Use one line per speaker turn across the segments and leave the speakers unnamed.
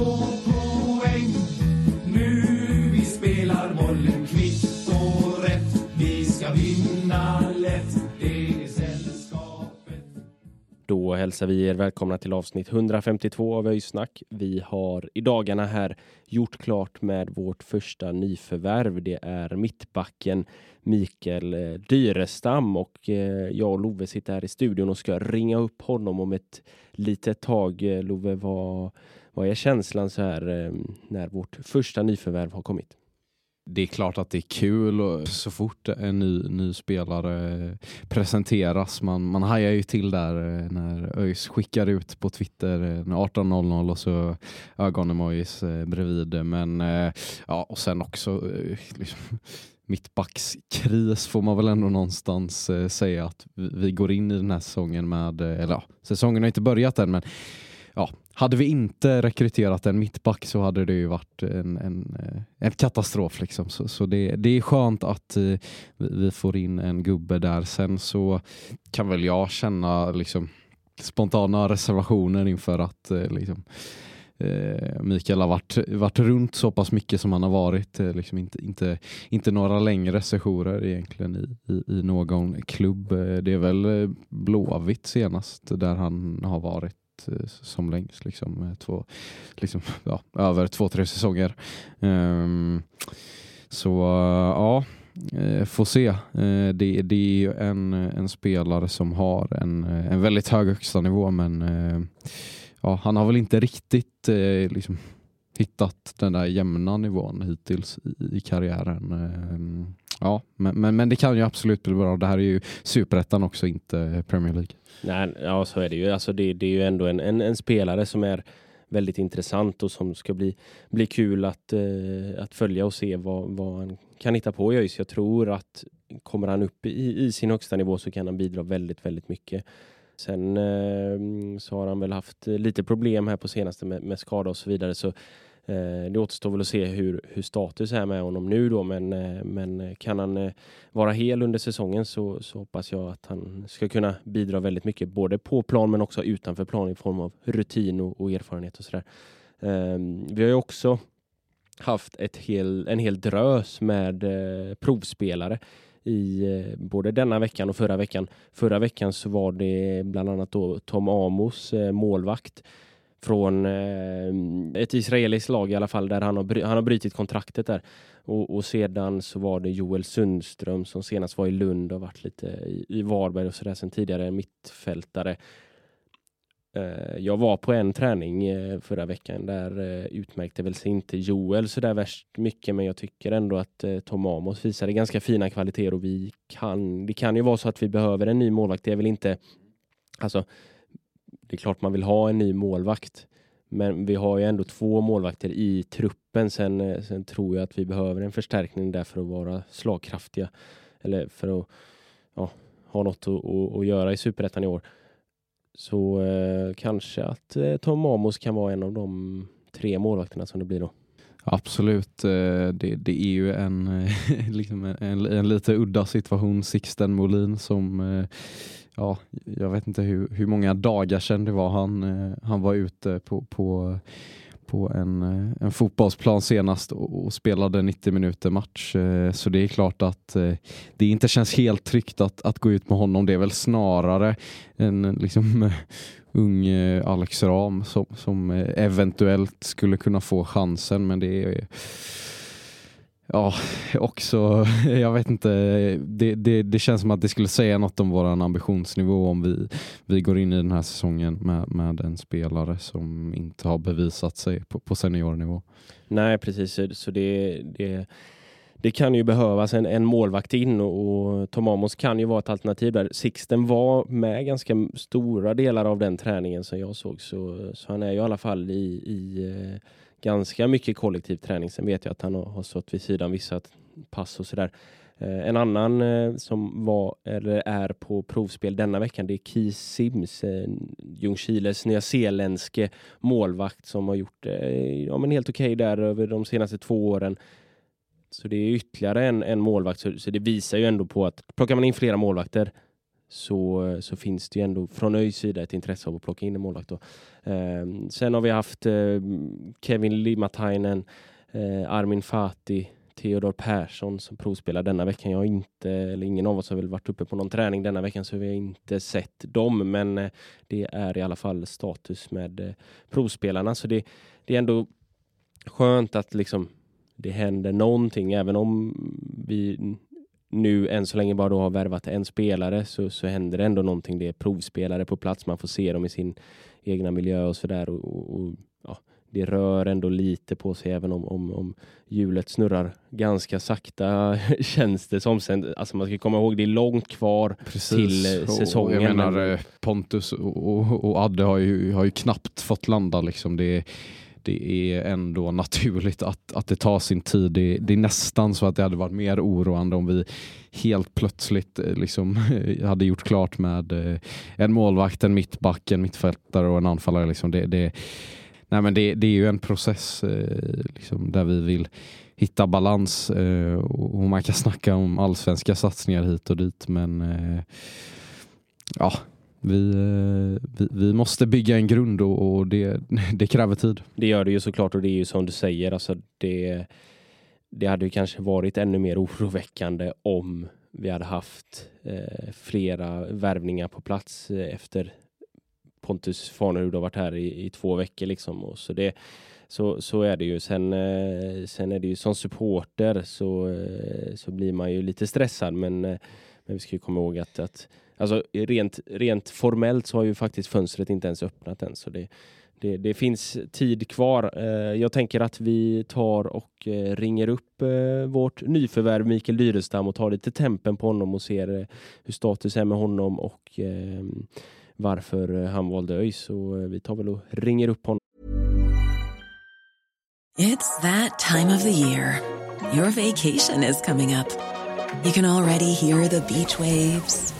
Två poäng. Nu vi spelar bollen kvitt och rätt. Vi ska vinna lätt. Det är sällskapet.
Då hälsar vi er välkomna till avsnitt 152 av Öjsnack. Vi har i dagarna här gjort klart med vårt första nyförvärv. Det är mittbacken Mikael eh, Dyrestam och eh, jag och Love sitter här i studion och ska ringa upp honom om ett litet tag. Eh, Love, vad, vad är känslan så här eh, när vårt första nyförvärv har kommit?
det är klart att det är kul och så fort en ny, ny spelare presenteras. Man, man hajar ju till där eh, när ÖIS skickar ut på Twitter eh, 18.00 och så ögonemojis bredvid. Men ja, och sen också liksom, mittbackskris får man väl ändå någonstans säga att vi, går in i den här säsongen med, eller ja, säsongen har inte börjat än men ja, hade vi inte rekryterat en mittback så hade det ju varit en, en, eh, en katastrof. Liksom. Så, så det, det är skönt att eh, vi, får in en gubbe där. Sen så kan väl jag känna liksom, spontana reservationer inför att eh, liksom, Mikael har varit, varit runt så pass mycket som han har varit. Liksom inte, inte, inte några längre sessioner egentligen i, i, i någon klubb. Det är väl Blåvitt senast där han har varit Eh, som längst. Liksom, två, liksom, ja, över två, tre säsonger. Um, så ja, eh, får se. Eh, det, det är ju en, en spelare som har en, en väldigt hög högsta nivå men ja, han har väl inte riktigt liksom, hittat den där jämna nivån hittills i, i karriären. Ehm, Ja, men, men, men det kan ju absolut bli bra. Det här är ju superettan också, inte Premier League.
Nej, ja så är det ju. Alltså det, det är ju ändå en, en, en spelare som är väldigt intressant och som ska bli, bli kul att, eh, att följa och se vad, vad han kan hitta på i ÖIS. Jag tror att kommer han upp i, i sin högsta nivå så kan han bidra väldigt, väldigt mycket. Sen eh, så har han väl haft lite problem här på senaste med, med skada och så vidare. Så eh, det återstår väl att se hur, hur status är med honom nu då. Men, eh, men eh, kan han eh, vara hel under säsongen så, så hoppas jag att han ska kunna bidra väldigt mycket. Både på plan men också utanför plan i form av rutin och, och erfarenhet och sådär. Ehm, vi har ju också haft ett hel, en hel drös med eh, provspelare i eh, både denna veckan och förra veckan. Förra veckan så var det bland annat då Tom Amos målvakt från eh, ett israeliskt lag i alla fall där han har, han har brutit kontraktet där. Och, och sedan så var det Joel Sundström som senast var i Lund och varit lite i, i Varberg och sådär sen tidigare mittfältare. Eh, jag var på en träning eh, förra veckan där eh, utmärkte väl sig inte Joel så där värst mycket men jag tycker ändå att eh, Tom Amos visade ganska fina kvaliteter och vi kan, det kan ju vara så att vi behöver en ny målvakt. Det är väl inte, alltså det är klart man vill ha en ny målvakt men vi har ju ändå två målvakter i truppen. Sen, eh, sen tror jag att vi behöver en förstärkning där för att vara slagkraftiga eller för att ja, ha något att, att, att göra i superettan i år. Så eh, kanske att eh, Tom Amos kan vara en av de tre målvakterna som det blir då.
Absolut, eh, det, det är ju en, liksom en, en, en lite udda situation. Sixten Molin som, eh, ja, jag vet inte hur, hur många dagar sedan det var han, eh, han var ute på, på, på en, eh, en fotbollsplan senast och, och spelade 90 minuter match. Eh, så det är klart att det inte känns helt tryggt att, att gå ut med honom. Det är väl snarare en liksom ung Alex Ram som, som eventuellt skulle kunna få chansen men det är ja, också, jag vet inte, det, det, det känns som att det skulle säga något om vår ambitionsnivå om vi, vi går in i den här säsongen med, med en spelare som inte har bevisat sig på, på seniornivå.
Nej, precis. Så det, det, det kan ju behövas en, en målvakt in och, och Tom Amos kan ju vara ett alternativ där. Sixten var med ganska stora delar av den träningen som jag såg, så, så han är ju i alla fall i, i eh, ganska mycket kollektiv träning. Sen vet jag att han har, har stått vid sidan vissa pass och sådär. Eh, en annan eh, som var eller är på provspel denna veckan, det är Keith Sims, eh, Ljungskiles nyzeeländske målvakt som har gjort det ja, men helt okej okay där över de senaste två åren. Så det är ytterligare en, en målvakt, så, så, det visar ju ändå på att plockar man in flera målvakter så, så finns det ju ändå från ÖIS sida ett intresse av att plocka in en målvakt. Då. Eh, sen har vi haft eh, Kevin Limatainen, eh, Armin Fati, Theodor Persson som provspelar denna veckan. Jag har inte, eller ingen av oss har väl varit uppe på någon träning denna veckan så vi har inte sett dem. Men eh, det är i alla fall status med eh, provspelarna. Så det, det är ändå skönt att liksom det händer någonting även om vi nu än så länge bara då har värvat en spelare så, så händer det ändå någonting. Det är provspelare på plats. Man får se dem i sin egna miljö och sådär. Och, och, och, ja, det rör ändå lite på sig även om, om, om hjulet snurrar ganska sakta känns det som. Sen, alltså man ska komma ihåg det är långt kvar Precis. till säsongen.
Jag menar eh, Pontus och, och, och Adde har ju, har ju knappt fått landa liksom. Det är, det är ändå naturligt att, att det tar sin tid. Det, det, är nästan så att det hade varit mer oroande om vi helt plötsligt eh, liksom, hade gjort klart med eh, en målvakt, en mittback, en mittfältare och en anfallare. Liksom. Det, det, nej men det, det är ju en process eh, liksom, där vi vill hitta balans och man kan snacka om allsvenska satsningar hit och dit men ja, vi, eh, vi, vi, måste bygga en grund och, och, det, det kräver tid.
Det gör det ju såklart och det är ju som du säger, alltså det, det hade ju kanske varit ännu mer oroväckande om vi hade haft eh, flera värvningar på plats eh, efter Pontus Farnerud har varit här i, i två veckor liksom. Och så, det, så, så är det ju. Sen, eh, sen är det ju som supporter så, eh, så blir man ju lite stressad men, eh, men vi ska ju komma ihåg att, att Alltså rent, rent formellt så har ju faktiskt fönstret inte ens öppnat än. Så det, det, det finns tid kvar. Eh, jag tänker att vi tar och eh, ringer upp eh, vårt nyförvärv Mikael Dyrestam och tar lite tempen på honom och ser eh, hur status är med honom och ehm, varför han valde ÖIS. Så eh, vi tar väl och ringer upp honom.
It's that time of the year. Your vacation is coming up. You can already hear the beach waves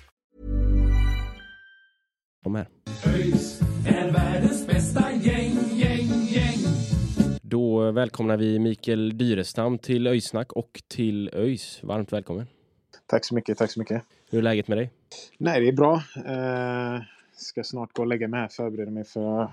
Är världens bästa gäng, gäng, gäng.
Då välkomnar vi Mikael Dyrestam till Öjsnack och till ÖIS. Varmt välkommen.
Tack så mycket, tack så mycket.
Hur är läget med dig?
Nej, det är bra. Uh, ska snart gå och lägga mig här, förbereda mig för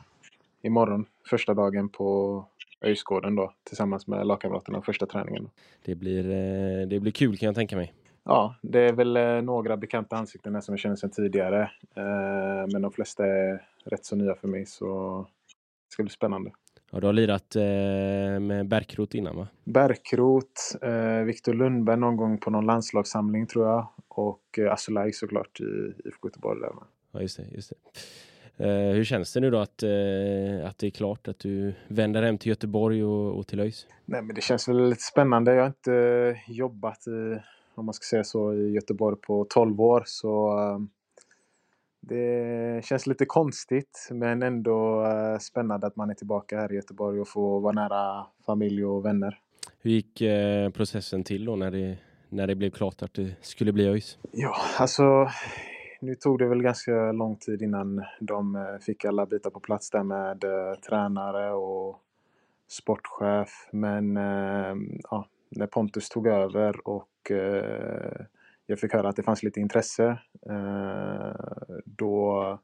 imorgon, första dagen på Öjsgården då, tillsammans med lagkamraterna, första träningen.
Det blir, uh, det blir kul kan jag tänka mig.
Ja, det är väl eh, några bekanta ansikten som jag känner sedan tidigare. Eh, men de flesta är rätt så nya för mig så det ska bli spännande.
Ja, du har lirat eh, med Bärkrot innan va?
Bärkrot, Viktor Lundberg någon gång på någon landslagssamling tror jag. Och Asulaj såklart i IFK Göteborg. Där.
Ja, just det. Just det. hur känns det nu då att, att det är klart att du vänder hem till Göteborg och, och till ÖIS?
Nej, men det känns väl lite spännande. Jag har inte jobbat i om man ska säga så, i Göteborg på 12 år. Så ehm, det, Eh, känns lite konstigt men ändå eh, spännande att man är tillbaka här i Göteborg och får vara nära familj och vänner.
Hur gick eh, processen till då när det, när det blev klart att det skulle bli ÖIS?
Ja, alltså nu tog det väl ganska lång tid innan de eh, fick alla bitar på plats där med eh, tränare och sportchef. Men eh, ja, när Pontus tog över och eh, jag fick höra att det fanns lite intresse eh, då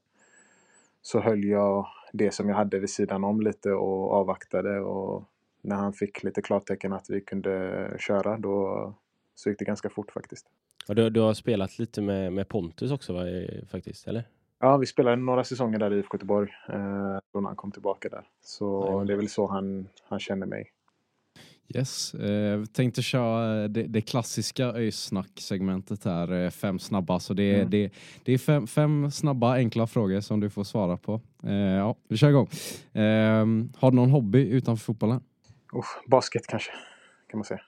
så höll jag det som jag hade vid sidan om lite och avvaktade och när han fick lite klartecken att vi kunde köra då så gick det ganska fort faktiskt.
Ja, du, du har spelat lite med, med Pontus också va, faktiskt, eller?
Ja, vi spelade några säsonger där i IFK Göteborg eh, då när han kom tillbaka där. Så
Ja.
det är väl så han, han känner mig.
Yes, eh, tänkte köra det, det klassiska öjsnack-segmentet här, eh, fem snabba. Så det, är-
Mm.
det, det är fem, fem snabba enkla frågor som du får svara på. Eh, ja, vi kör igång. Eh, har du någon hobby utanför fotbollen?
Uff, basket kanske, kan man säga.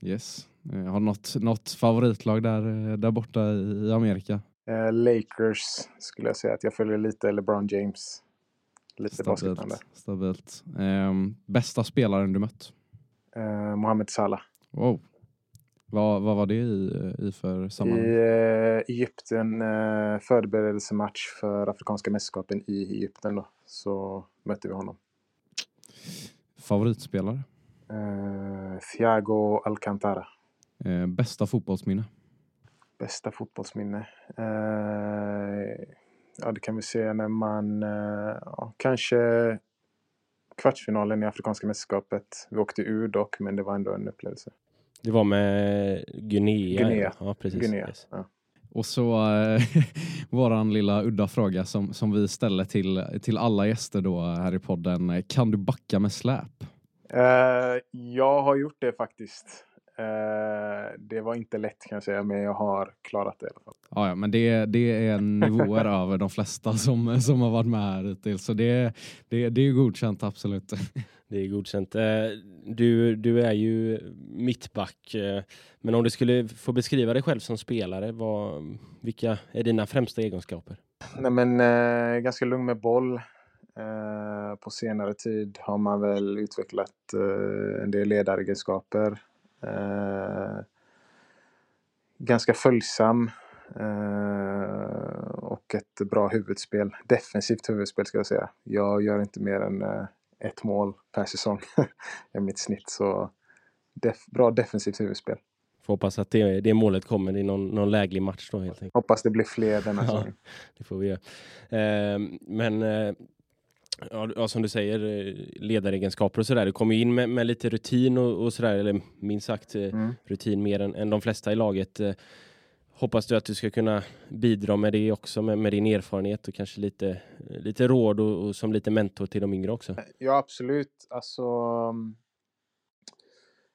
Yes. Eh, har du något, något favoritlag där, eh, där borta i, i Amerika?
Eh, Lakers skulle jag säga att jag följer lite LeBron James. Lite basketband där.
Stabilt. Eh, bästa spelaren du mött?
Eh, Mohamed Salah.
Wow. Vad, vad var det i, i för
I
sammanhang?
eh, Egypten, eh, förberedelsematch för Afrikanska mästerskapen i Egypten då. Så mötte vi honom.
Favoritspelare?
Eh, Thiago Alcantara.
Eh, bästa fotbollsminne?
Bästa fotbollsminne? Eh, ja, det kan vi säga när man... Eh, ja, kanske kvartsfinalen i Afrikanska mästerskapet. Vi åkte ur dock, men det var ändå en upplevelse.
Det var med Guinea.
Guinea.
Ja, precis.
Guinea.
Yes.
Ja.
Och så eh, våran lilla udda fråga som, som vi ställer till, till alla gäster då här i podden. Kan du backa med släp?
Eh, jag har gjort det faktiskt. Eh, det var inte lätt kan jag säga, men jag har klarat det i alla fall.
Ja, ja men det, det är nivåer över de flesta som, som har varit med här hittills. Så det, det, det är ju godkänt, absolut.
Det är godkänt. Eh, Du, du är ju mittback, eh, men om du skulle få beskriva dig själv som spelare, vad, vilka är dina främsta egenskaper?
Nej, men eh, ganska lugn med boll. På senare tid har man väl utvecklat en del ledaregenskaper. Eh, ganska följsam eh, och ett bra huvudspel. Defensivt huvudspel ska jag säga. Jag gör inte mer än eh, ett mål per säsong. är mitt snitt. Så def- bra defensivt huvudspel.
Får hoppas att det, det målet kommer i någon, någon läglig match då helt enkelt.
Hoppas det blir fler denna
Ja.
säsongen.
Det får vi göra. Eh, men eh, ja, som du säger, eh, ledaregenskaper och sådär. Du kommer ju in med, med lite rutin och, och sådär, eller minst sagt eh,
Mm.
rutin mer än, än de flesta i laget. Eh, hoppas du att du ska kunna bidra med det också, med, med din erfarenhet och kanske lite, lite råd och, och som lite mentor till de yngre också.
Ja, absolut. Alltså,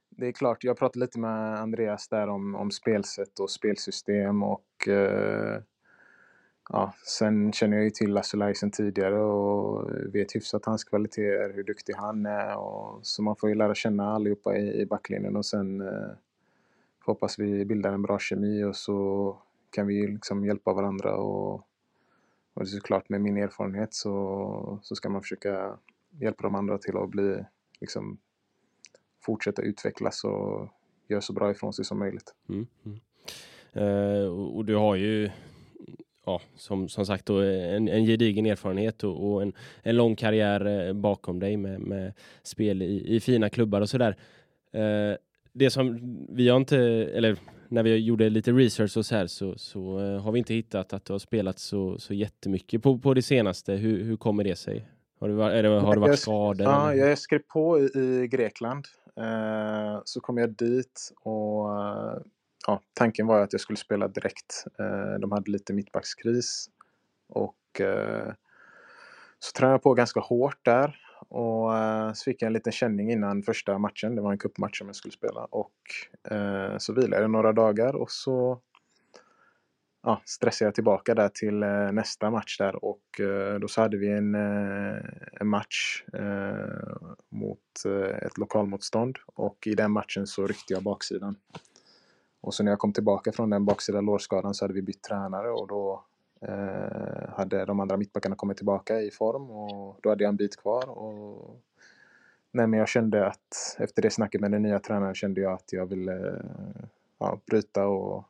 det är klart, jag pratade lite med Andreas där om, om spelsätt och spelsystem och eh, ja, sen känner jag ju till Lasse Laisen tidigare och vet hyfsat hans kvaliteter, hur duktig han är och så man får ju lära känna allihopa i, i backlinjen och sen eh, hoppas vi bildar en bra kemi och så kan vi liksom hjälpa varandra och, och det är såklart med min erfarenhet så, så ska man försöka hjälpa de andra till att bli liksom fortsätta utvecklas och göra så bra ifrån sig som möjligt.
Mm. Mm. Eh, och, och du har ju ja, som, som sagt då, en, en gedigen erfarenhet och, och en, en lång karriär eh, bakom dig med, med spel i, i fina klubbar och sådär. Eh, det som vi har inte, eller när vi gjorde lite research och så här så, så eh, har vi inte hittat att du har spelat så, så jättemycket på, på det senaste. Hur, hur kommer det sig? Har du, det, har det varit skador?
Ja,
eller?
jag skrev på i, i Grekland. Eh, så kom jag dit och eh, ja, tanken var ju att jag skulle spela direkt. Eh, de hade lite mittbackskris. Och eh, så tränade jag på ganska hårt där. Och eh, så fick jag en liten känning innan första matchen. Det var en cupmatch som jag skulle spela. Och eh, så vilade jag några dagar och så ja, stressade jag tillbaka där till eh, nästa match där och eh, då så hade vi en, eh, en match eh, mot eh, ett lokalmotstånd och i den matchen så ryckte jag baksidan. Och så när jag kom tillbaka från den baksida lårskadan så hade vi bytt tränare och då eh, hade de andra mittbackarna kommit tillbaka i form och då hade jag en bit kvar. Och, nej, men jag kände att efter det snacket med den nya tränaren kände jag att jag ville eh, ja, bryta och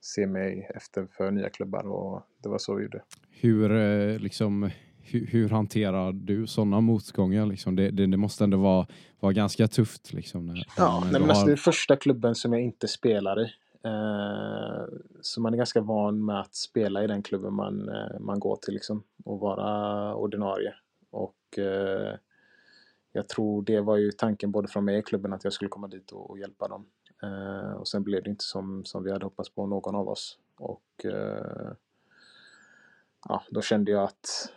se mig efter för nya klubbar och det var så vi gjorde.
Hur, eh, liksom, hur, hur hanterar du sådana motgångar? Liksom? Det, det, det, måste ändå vara, vara ganska tufft. Liksom, när,
ja,
när
nej, men alltså,
har...
det är första klubben som jag inte spelar i. Eh, så man är ganska van med att spela i den klubben man, eh, man går till liksom, och vara ordinarie. Och eh, jag tror det var ju tanken både från mig och klubben att jag skulle komma dit och, och hjälpa dem. Eh, och sen blev det inte som, som vi hade hoppats på, någon av oss. Och eh, ja, då kände jag att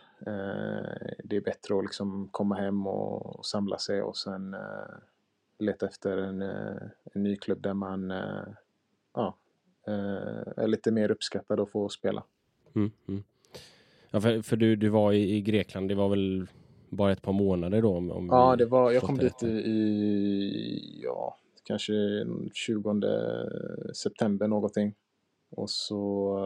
det är bättre att liksom komma hem och, samla sig och sen eh, leta efter en, eh, en ny klubb där man eh, ja, är lite mer uppskattad och får spela.
Mm, mm. Ja, för, för du, du var i, i Grekland, det var väl bara ett par månader då? Om, om
ja, det var, jag kom dit i, i ja, kanske 20 september någonting. Och så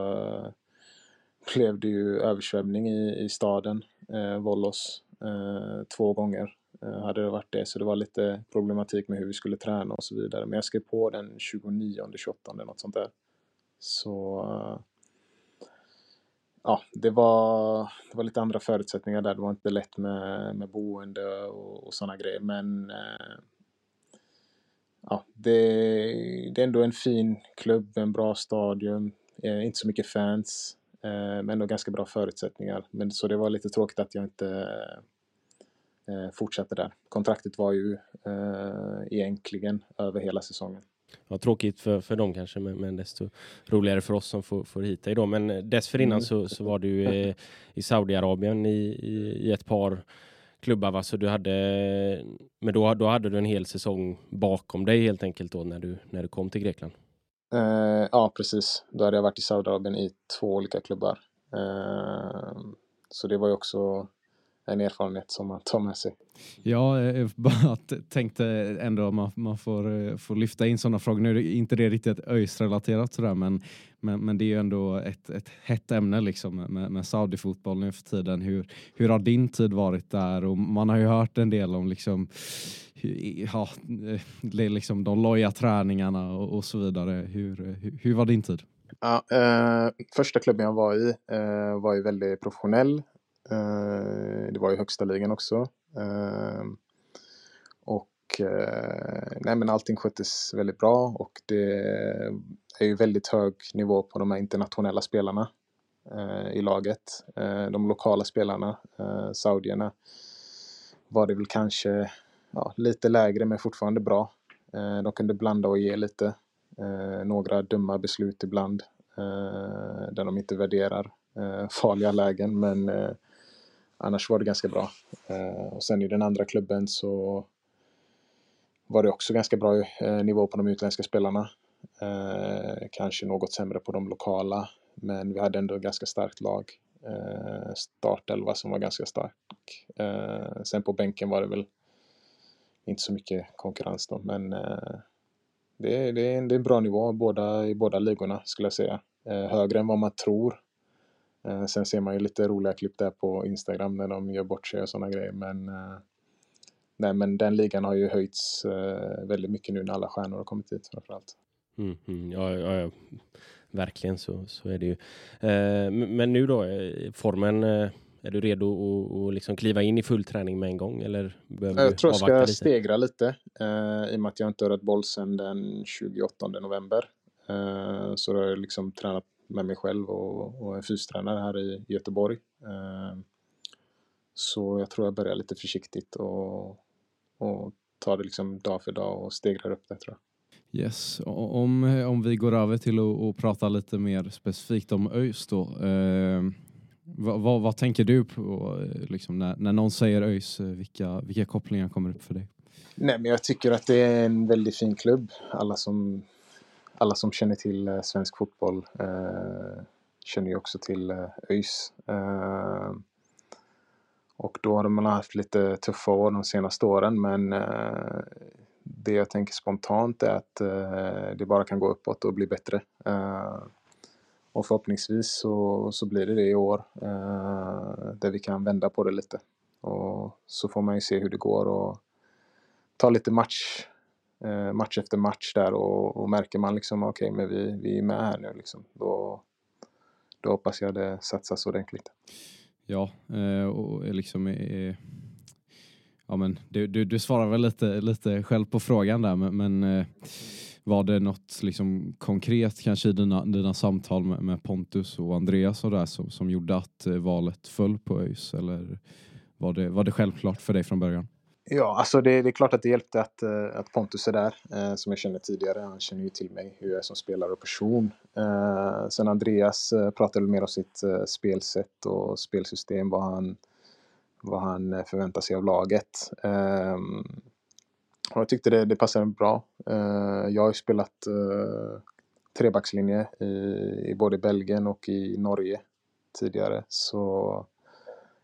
blev det ju översvämning i, i staden, eh, Volos, eh, två gånger. eh, hade det varit det, så det var lite problematik med hur vi skulle träna och så vidare. Men jag skrev på den 29, 28, något sånt där. Så eh, ja, det var, det var lite andra förutsättningar där. Det var inte lätt med, med boende och, och sådana grejer. Men eh, ja, det, det, är ändå en fin klubb, en bra stadion, eh, inte så mycket fans, men ändå ganska bra förutsättningar. Men, så det var lite tråkigt att jag inte eh, fortsatte där. Kontraktet var ju eh, egentligen över hela säsongen.
Ja, tråkigt för, för dem kanske, men, men desto roligare för oss som får, får hit dig då. Men dessförinnan mm. så, så var du eh, i Saudiarabien i, i, i ett par klubbar va? Så du hade, men då, då hade du en hel säsong bakom dig helt enkelt då när du, när du kom till Grekland?
Eh, ja, precis. Då hade jag varit i Saudiarabien i två olika klubbar. Eh, så det var ju också en erfarenhet som man tar med sig.
Ja, jag eh, eh, bara tänkte ändå att man, man får, eh, får lyfta in sådana frågor. Nu är det inte det riktigt ÖIS-relaterat sådär, men, men, men det är ju ändå ett, ett hett ämne liksom med, med Saudi-fotboll nu för tiden. Hur, hur har din tid varit där? Och man har ju hört en del om liksom, ja, eh, liksom de loja träningarna och, och så vidare. Hur, hur, hur var din tid?
Ja, eh, första klubben jag var i eh, var ju väldigt professionell. Eh, det var ju högsta ligan också. Eh, och eh, nej men allting sköttes väldigt bra och det är ju väldigt hög nivå på de här internationella spelarna eh, i laget. Eh, de lokala spelarna, eh, saudierna, var det väl kanske ja, lite lägre men fortfarande bra. De kunde blanda och ge lite. Några dumma beslut ibland där de inte värderar farliga lägen men annars var det ganska bra. Eh, och sen i den andra klubben så var det också ganska bra eh, nivå på de utländska spelarna. Eh, kanske något sämre på de lokala, men vi hade ändå ett ganska starkt lag. Eh, startelva som var ganska stark. Eh, sen på bänken var det väl inte så mycket konkurrens då, men det är, det är, en, det är en bra nivå båda, i båda ligorna skulle jag säga. Högre än vad man tror Eh, sen ser man ju lite roliga klipp där på Instagram när de gör bort sig och sådana grejer. Men, eh, nej, men den ligan har ju höjts eh, väldigt mycket nu när alla stjärnor har kommit hit framförallt.
Mm, mm, ja, ja, ja, verkligen så, så är det ju. Eh, men nu då, formen, eh, är du redo att, att liksom kliva in i full träning med en gång? Eller
jag tror jag ska lite? stegra lite eh, i och med att jag inte har rört boll sedan den 28 november. Eh, så då har jag liksom tränat med mig själv och, och en fystränare här i Göteborg. Så jag tror jag börjar lite försiktigt och, och tar det liksom dag för dag och stegrar upp det tror jag.
Yes, om, om vi går över till att, prata lite mer specifikt om ÖIS då. Eh, vad, vad, vad, tänker du på liksom, när, när någon säger ÖIS? Vilka, vilka kopplingar kommer upp för dig?
Nej, men jag tycker att det är en väldigt fin klubb. Alla som alla som känner till eh, svensk fotboll eh, känner ju också till eh, ÖIS. Eh, och då har man haft lite tuffa år de senaste åren men eh, det jag tänker spontant är att eh, det bara kan gå uppåt och bli bättre. Eh, och förhoppningsvis så, så blir det det i år. Eh, där vi kan vända på det lite. Och så får man ju se hur det går och ta lite match, eh, match efter match där och, och märker man liksom okej, okay, men vi, vi är med här nu liksom. Då, då hoppas jag det satsas ordentligt.
Ja, eh, och liksom är, ja men du, du, du svarar väl lite, lite själv på frågan där men, men var det något liksom konkret kanske i dina, dina samtal med, med Pontus och Andreas och där som, som gjorde att valet föll på ÖIS eller var det, var det självklart för dig från början?
Ja, alltså det, det, är klart att det hjälpte att, eh, att Pontus är där, eh, som jag känner tidigare. Han känner ju till mig, hur jag är som spelare och person. Eh, sen Andreas pratade mer om sitt spelsätt och spelsystem, vad han, vad han förväntar sig av laget. Ehm, och jag tyckte det, det passade bra. jag har ju spelat trebackslinje i, i både Belgien och i Norge tidigare, så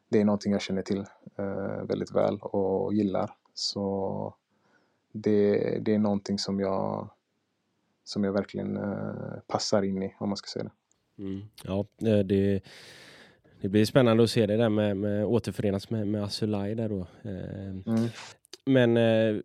det är någonting jag känner till väldigt väl och gillar. Så det, det är någonting som jag, som jag verkligen eh, passar in i, om man ska säga det.
Mm. Ja, eh, det, det blir spännande att se det där med, med återförenas med, med Asulaj där då. Eh, mm. Men eh,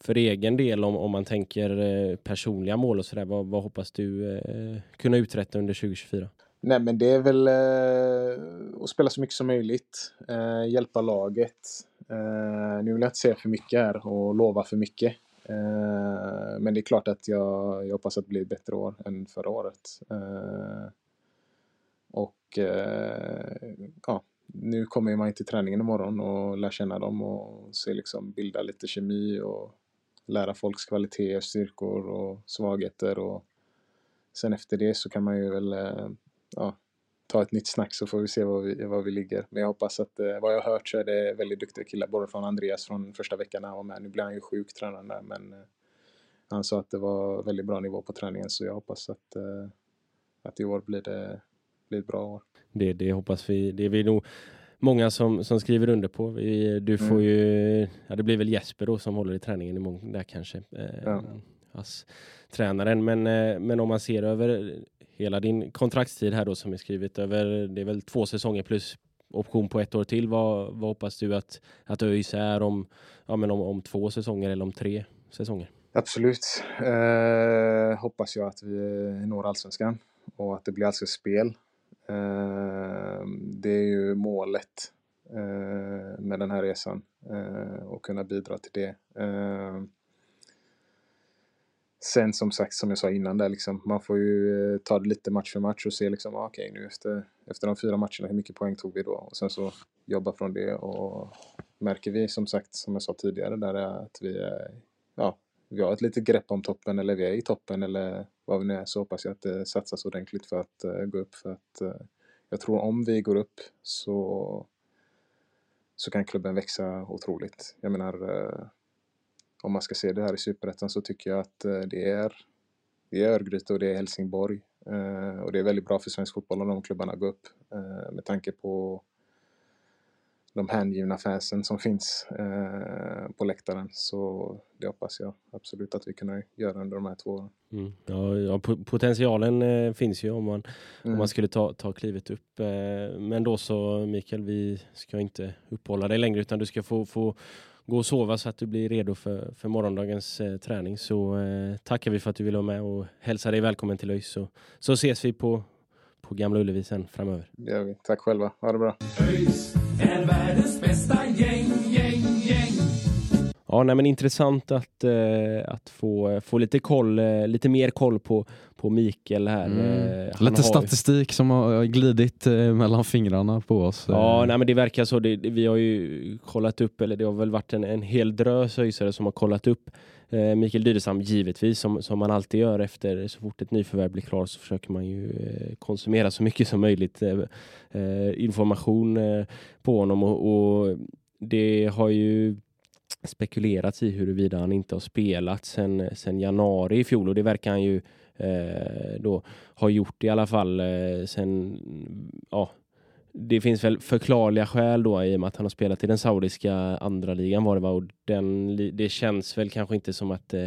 för egen del, om, om man tänker eh, personliga mål och sådär, vad, vad hoppas du eh, kunna uträtta under 2024?
Nej, men det är väl eh, att spela så mycket som möjligt, eh, hjälpa laget. Eh, nu vill jag inte säga för mycket här och lova för mycket. Eh, men det är klart att jag, jag hoppas att det blir ett bättre år än förra året. Eh, och eh, ja, nu kommer man till träningen imorgon och lär känna dem och se liksom bilda lite kemi och lära folks kvaliteter, styrkor och svagheter och sen efter det så kan man ju väl eh, ja, ta ett nytt snack så får vi se var vi, var vi ligger. Men jag hoppas att, eh, vad jag har hört så är det väldigt duktiga killar, både från Andreas från första veckan när han var med. Nu blir han ju sjuk, tränaren där, men eh, han sa att det var väldigt bra nivå på träningen så jag hoppas att, eh, att i år blir det blir ett bra år.
Det, det hoppas vi. Det är vi nog många som, som skriver under på. Vi, du får mm. ju, ja det blir väl Jesper då som håller i träningen imorgon där kanske. Ja. Ass, tränaren. Men, eh, men om man ser över hela din kontraktstid här då som är skrivet över, det är väl två säsonger plus option på ett år till. Vad, vad hoppas du att, att ÖIS är om, ja, men om, om två säsonger eller om tre säsonger?
Absolut. Eh, hoppas jag att vi når allsvenskan och att det blir allsvenskt spel. Eh, det är ju målet eh, med den här resan eh, och kunna bidra till det. Eh, Sen som sagt, som jag sa innan där, liksom, man får ju eh, ta det lite match för match och se liksom, ah, okej okay, nu efter, efter de fyra matcherna, hur mycket poäng tog vi då? Och sen så jobba från det och märker vi som sagt, som jag sa tidigare, där eh, att vi är, ja, vi har ett litet grepp om toppen eller vi är i toppen eller vad vi nu är så hoppas jag att det satsas ordentligt för att uh, gå upp för att uh, jag tror om vi går upp så så kan klubben växa otroligt. Jag menar uh, om man ska se det här i Superettan så tycker jag att eh, det är, det är Örgryte och det är Helsingborg. Eh, och det är väldigt bra för svensk fotboll om de klubbarna går upp eh, med tanke på de hängivna fansen som finns på läktaren. Så det hoppas jag absolut att vi kan göra under de här två åren.
Mm. Ja, ja, potentialen finns ju om man, mm. om man skulle ta, ta klivet upp. men då så Mikael, vi ska inte uppehålla dig längre utan du ska få, få gå och sova så att du blir redo för, för morgondagens eh, träning. Så eh, tackar vi för att du ville vara med och hälsa dig välkommen till ÖIS. Så, så ses vi på, på Gamla Ullevi sen framöver.
Det gör vi. Tack själva. Ha det bra.
ÖIS är världens bästa gäng, gäng, gäng.
Ja, nej, men intressant att, eh, att få, få lite koll, eh, lite mer koll på, på Mikael här.
Mm. Eh, lite statistik ju... som har glidit eh, mellan fingrarna på oss.
Ja, eh. nej, men det verkar så. Det, vi har ju kollat upp, eller det har väl varit en, en hel drös öjsare som har kollat upp eh, Mikael Dydesam givetvis, som, som man alltid gör efter så fort ett nyförvärv blir klart så försöker man ju eh, konsumera så mycket som möjligt information på honom och, och det har ju spekulerats i huruvida han inte har spelat sen, sen januari i fjol. Och det verkar han ju eh, då ha gjort i alla fall eh, sen, ja, det finns väl förklarliga skäl då i och med att han har spelat i den saudiska andra ligan var det var och den, det känns väl kanske inte som att eh,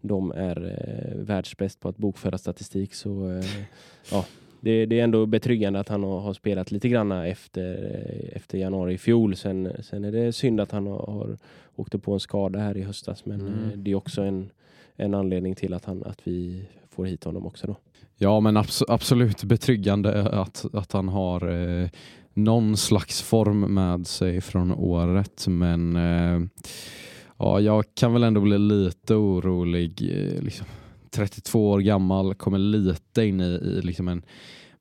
de är eh, världsbäst på att bokföra statistik så eh, ja det, det är ändå betryggande att han har, har spelat lite grann efter, efter januari i fjol. Sen, sen är det synd att han har, har åkt på en skada här i höstas. Men
Mm.
eh, det är också en, en anledning till att, han, att vi får hit honom också. Då.
Ja men abs- absolut betryggande att, att han har eh, någon slags form med sig från året men eh, ja, jag kan väl ändå bli lite orolig. Eh, liksom, 32 år gammal, kommer lite in i, i liksom en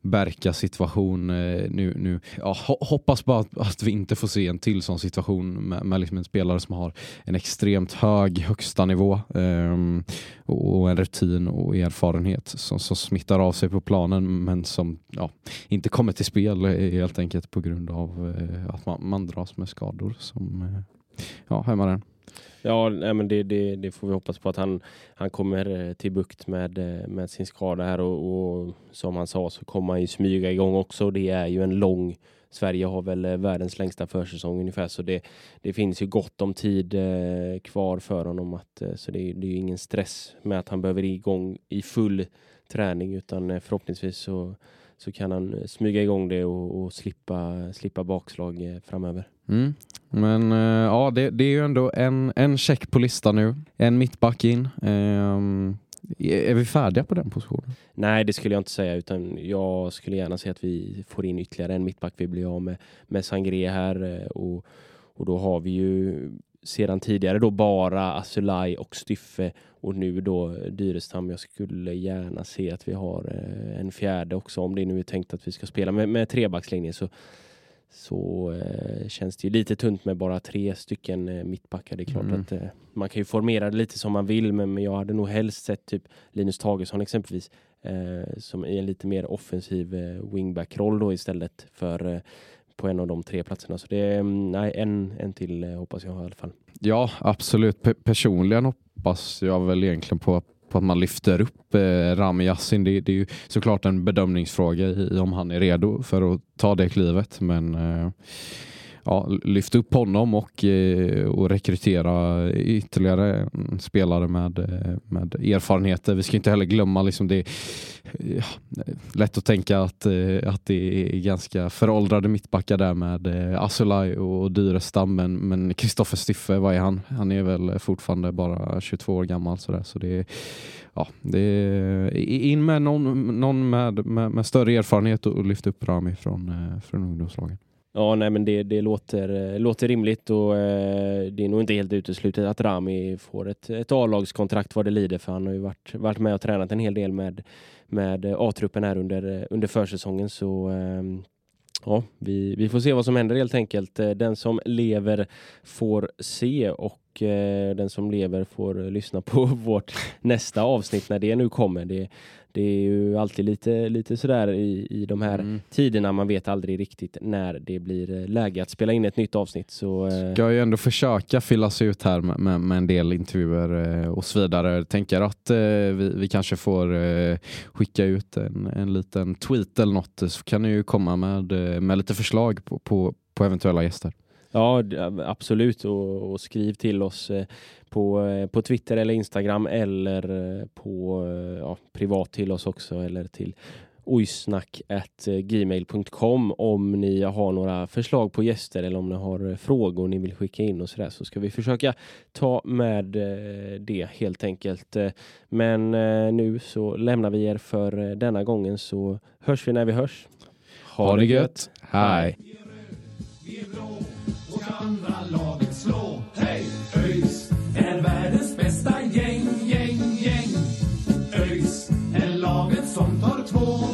Berka-situation eh, nu. nu. Ja, hoppas bara att, att vi inte får se en till sån situation med, med liksom en spelare som har en extremt hög högsta nivå ehm, och, en rutin och erfarenhet som, som smittar av sig på planen men som ja, inte kommer till spel eh, helt enkelt på grund av eh, att man, man dras med skador som eh, ja, hämmar en.
Ja, nej, men det, det, det får vi hoppas på att han, han kommer eh, till bukt med, eh, med sin skada här och, och som han sa så kommer han ju smyga igång också. Det är ju en lång Sverige har väl eh, världens längsta försäsong ungefär så det, det finns ju gott om tid eh, kvar för honom att, eh, så det, det är ju ingen stress med att han behöver igång i full träning utan eh, förhoppningsvis så, så kan han smyga igång det och, och slippa, slippa bakslag eh, framöver.
Mm. Men eh, ja, det, det är ju ändå en, en check på listan nu. En mittback in. Ehm, är vi färdiga på den positionen?
Nej, det skulle jag inte säga, utan jag skulle gärna se att vi får in ytterligare en mittback. Vi blir av med, med Sangré här eh, och, och då har vi ju sedan tidigare då bara Asulaj och Styffe och nu då Dyrestam. Jag skulle gärna se att vi har eh, en fjärde också om det nu är tänkt att vi ska spela med, med trebackslinjen. så så eh, känns det ju lite tunt med bara tre stycken eh, mittbackar. Det är klart
Mm.
att eh, man kan ju formera det lite som man vill, men, men jag hade nog helst sett typ Linus Tagesson exempelvis eh, som i en lite mer offensiv eh, wingback-roll då istället för eh, på en av de tre platserna. Så det är mm, nej, en, en till hoppas jag i alla fall.
Ja, absolut. Pe- personligen hoppas jag väl egentligen på, på att man lyfter upp eh, Rami Yassin. Det, det är ju såklart en bedömningsfråga i, om han är redo för att ta det klivet. Men eh, ja, lyft upp honom och, eh, och rekrytera ytterligare en spelare med, eh, med erfarenheter. Vi ska inte heller glömma liksom det eh, ja, lätt att tänka att, att det är ganska föråldrade mittbackar där med Asulaj och Dyrestam men, men Kristoffer Stiffe, vad är han? Han är väl fortfarande bara 22 år gammal sådär, så det är Ja, det är in med någon, någon med, med, med större erfarenhet och lyfta upp Rami från, från ungdomslagen.
Ja, nej, men det, det låter, eh, låter rimligt och eh, det är nog inte helt uteslutet att Rami får ett, ett A-lagskontrakt vad det lider för han har ju varit, varit med och tränat en hel del med, med A-truppen här under, eh, under försäsongen så eh, Ja, vi, vi får se vad som händer helt enkelt. Eh, den som lever får se och eh, den som lever får lyssna på vårt nästa avsnitt när det nu kommer. Det, det är ju alltid lite, lite sådär i, i de här
Mm.
tiderna. Man vet aldrig riktigt när det blir eh, läge att spela in ett nytt avsnitt. Så, eh,
Ska ju ändå försöka fylla sig ut här med, med, med en del intervjuer eh, och så vidare. Tänker att eh, vi, vi kanske får eh, skicka ut en, en liten tweet eller något så kan ni ju komma med, eh, med lite förslag på, på, på eventuella gäster.
Ja, absolut. Och, och skriv till oss eh, på, eh, på Twitter eller Instagram eller eh, på ja, privat till oss också eller till ojsnack.gmail.com om ni har några förslag på gäster eller om ni har frågor ni vill skicka in och sådär så ska vi försöka ta med det helt enkelt. Men nu så lämnar vi er för denna gången så hörs vi när vi hörs.
Ha det gött! Hej!
Som